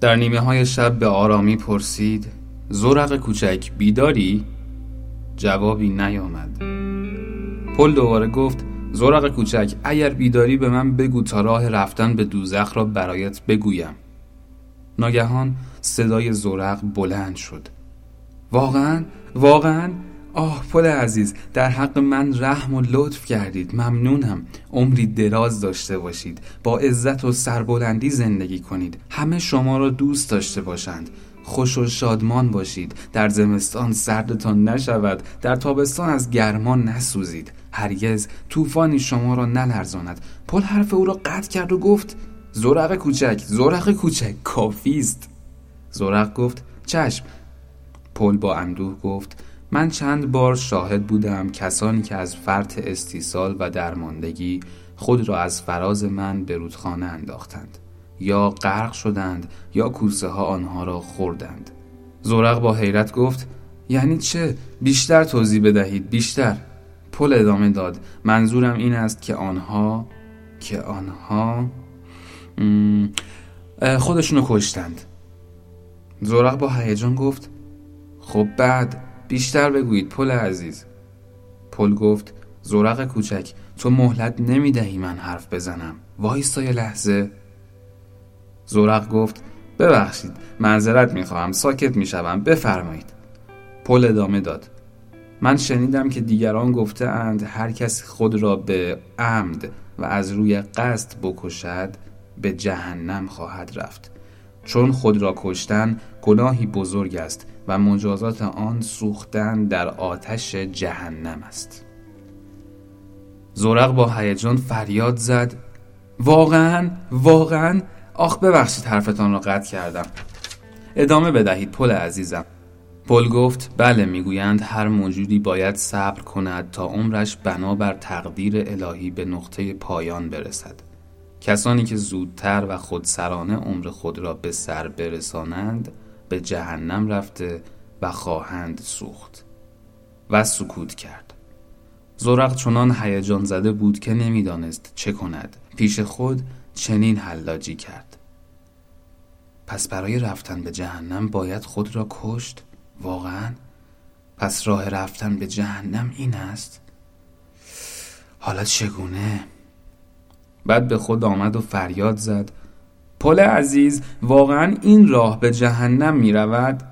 در نیمه های شب به آرامی پرسید زورق کوچک بیداری؟ جوابی نیامد. پل دوباره گفت زورق کوچک اگر بیداری به من بگو تا راه رفتن به دوزخ را برایت بگویم. ناگهان صدای زورق بلند شد. واقعا؟ واقعا؟ آه پل عزیز در حق من رحم و لطف کردید ممنونم عمری دراز داشته باشید با عزت و سربلندی زندگی کنید همه شما را دوست داشته باشند خوش و شادمان باشید در زمستان سردتان نشود در تابستان از گرمان نسوزید هرگز طوفانی شما را نلرزاند پل حرف او را قطع کرد و گفت زورق کوچک زورق کوچک کافی است. زورق گفت چشم. پل با اندوه گفت من چند بار شاهد بودم کسانی که از فرط استیصال و درماندگی خود را از فراز من به رودخانه انداختند یا غرق شدند یا کوسه ها آنها را خوردند. زورق با حیرت گفت یعنی چه؟ بیشتر توضیح بدهید بیشتر. پل ادامه داد منظورم این است که آنها که آنها خودشونو کشتند. زورق با هیجان گفت خب بعد بیشتر بگویید پل عزیز. پل گفت زورق کوچک تو مهلت نمی‌دهی من حرف بزنم. وایستا یه لحظه. زورق گفت ببخشید معذرت می‌خواهم ساکت می‌شوم بفرمایید. پل ادامه داد. من شنیدم که دیگران گفته اند هر کس خود را به عمد و از روی قصد بکشد به جهنم خواهد رفت. چون خود را کشتن گناهی بزرگ است و مجازات آن سوختن در آتش جهنم است. زورق با هیجان فریاد زد. واقعا واقعا آخ ببخشید حرفتان را قطع کردم. ادامه بدهید پل عزیزم. پل گفت بله می‌گویند هر موجودی باید صبر کند تا عمرش بنابر تقدیر الهی به نقطه پایان برسد. کسانی که زودتر و خودسرانه عمر خود را به سر برسانند به جهنم رفته و خواهند سوخت و سکوت کرد. زورق چنان هیجان زده بود که نمی‌دانست چه کند. پیش خود چنین حلاجی کرد. پس برای رفتن به جهنم باید خود را کشت؟ واقعا؟ پس راه رفتن به جهنم این است؟ حالا چگونه؟ بعد به خود آمد و فریاد زد. پل عزیز واقعا این راه به جهنم می رود؟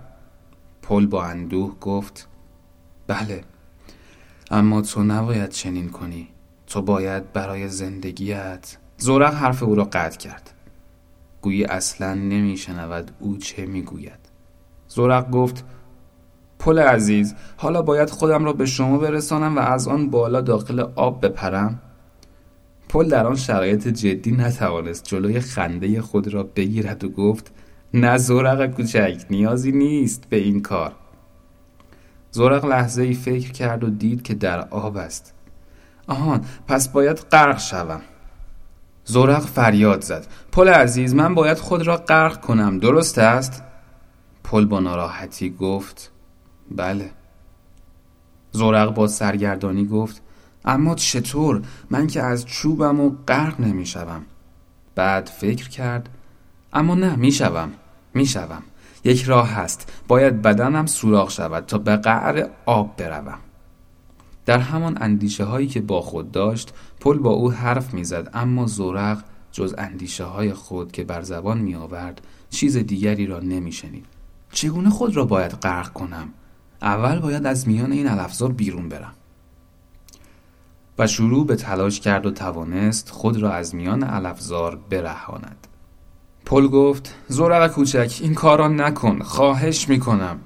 پل با اندوه گفت بله اما تو نباید چنین کنی. تو باید برای زندگیت زورق حرف او را قطع کرد. گویی اصلا نمیشنود او چه می‌گوید زورق گفت پل عزیز حالا باید خودم را به شما برسانم و از آن بالا داخل آب بپرم؟ پل در آن شرایط جدی نتوانست جلوی خنده خود را بگیرد و گفت نه زورق کوچک نیازی نیست به این کار. زورق لحظه ای فکر کرد و دید که در آب است. آهان پس باید غرق شوم. زورق فریاد زد پل عزیز من باید خود را غرق کنم درست است؟ پل با ناراحتی گفت بله. زورق با سرگردانی گفت اما چطور من که از چوبم و غرق نمی‌شوم؟ بعد فکر کرد اما نه می‌شوم می‌شوم. یک راه هست باید بدنم سوراخ شود تا به قعر آب بروم. در همان اندیشه هایی که با خود داشت پل با او حرف می‌زد اما زورق جز اندیشه های خود که بر زبان می آورد چیز دیگری را نمی شنید. چگونه خود را باید غرق کنم؟ اول باید از میان این علفزار بیرون برم. و شروع به تلاش کرد و توانست خود را از میان علفزار برهاند. پل گفت زورق کوچک این کار را نکن خواهش می‌کنم.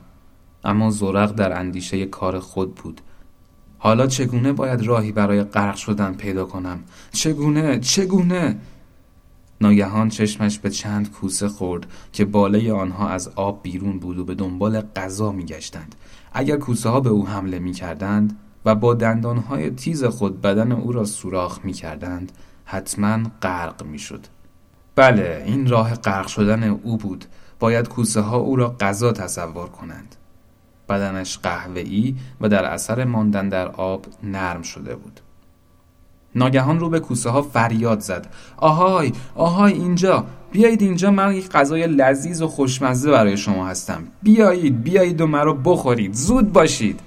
اما زورق در اندیشه کار خود بود. حالا چگونه باید راهی برای غرق شدن پیدا کنم؟ چگونه؟ چگونه؟ ناگهان چشمش به چند کوسه خورد که بالای آنها از آب بیرون بود و به دنبال غذا میگشتند. اگر کوسه ها به او حمله می‌کردند و با دندانهای تیز خود بدن او را سوراخ می‌کردند حتما غرق می‌شد. بله این راه غرق شدن او بود. باید کوسه ها او را غذا تصور کنند. بدنش قهوه‌ای و در اثر ماندن در آب نرم شده بود. ناگهان رو به کوسه ها فریاد زد. آهای آهای اینجا. بیایید اینجا من یک غذای لذیذ و خوشمزه برای شما هستم. بیایید بیایید و مرا بخورید. زود باشید.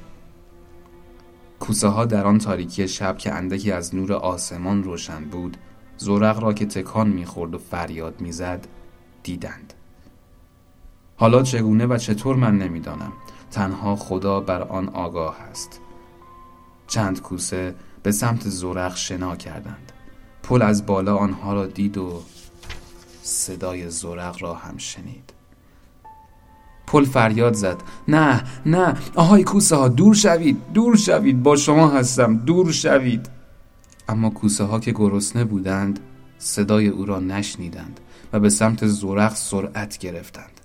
کوسه ها در آن تاریکی شب که اندکی از نور آسمان روشن بود زورق را که تکان می‌خورد و فریاد می‌زد دیدند. حالا چگونه و چطور من نمی‌دانم. تنها خدا بر آن آگاه است. چند کوسه به سمت زورق شنا کردند. پل از بالا آنها را دید و صدای زورق را هم شنید. پل فریاد زد. نه نه آهای کوسه ها دور شوید دور شوید با شما هستم دور شوید. اما کوسه ها که گرسنه بودند صدای او را نشنیدند و به سمت زورق سرعت گرفتند.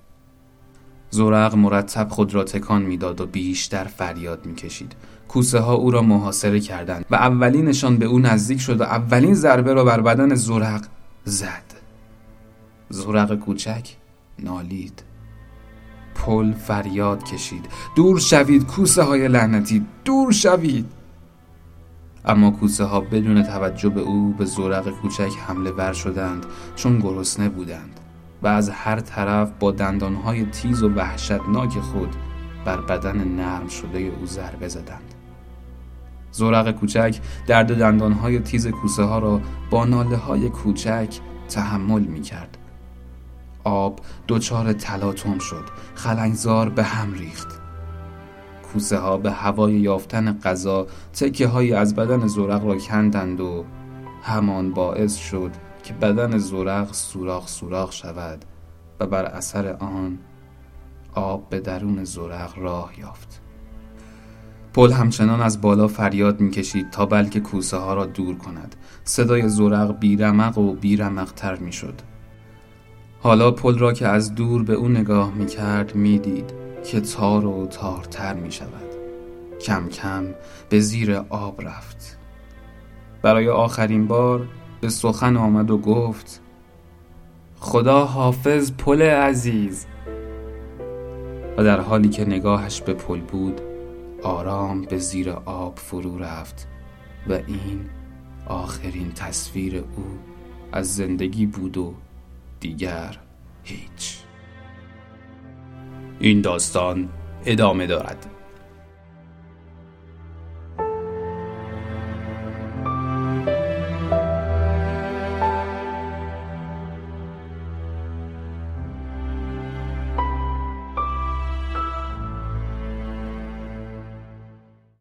زورق مرتب خود را تکان می‌داد و بیشتر فریاد می‌کشید. کوسه ها او را محاصره کردند و اولینشان به او نزدیک شد و اولین ضربه را بر بدن زورق زد. زورق کوچک نالید. پل فریاد کشید. دور شوید کوسه های لعنتی دور شوید. اما کوسه ها بدون توجه به او به زورق کوچک حمله ور شدند چون گرسنه بودند و از هر طرف با دندانهای تیز و وحشتناک خود بر بدن نرم شده او ضربه زدند. زورق کوچک درد دندانهای تیز کوسه ها را با ناله های کوچک تحمل می کرد آب دچار تلاطم شد. خلنگزار به هم ریخت. کوسه ها به هوای یافتن غذا تکه هایی از بدن زورق را کندند و همان باعث شد که بدن زورق سوراخ سوراخ شود و بر اثر آن آب به درون زورق راه یافت. پل همچنان از بالا فریاد می‌کشید تا بلکه کوسه ها را دور کند. صدای زورق بیرمق و بیرمق تر می‌شد. حالا پل را که از دور به او نگاه می‌کرد می‌دید که تار و تارتر می شود کم کم به زیر آب رفت. برای آخرین بار به سخن آمد و گفت خدا حافظ پل عزیز. و در حالی که نگاهش به پل بود آرام به زیر آب فرو رفت و این آخرین تصویر او از زندگی بود و دیگر هیچ. این داستان ادامه دارد.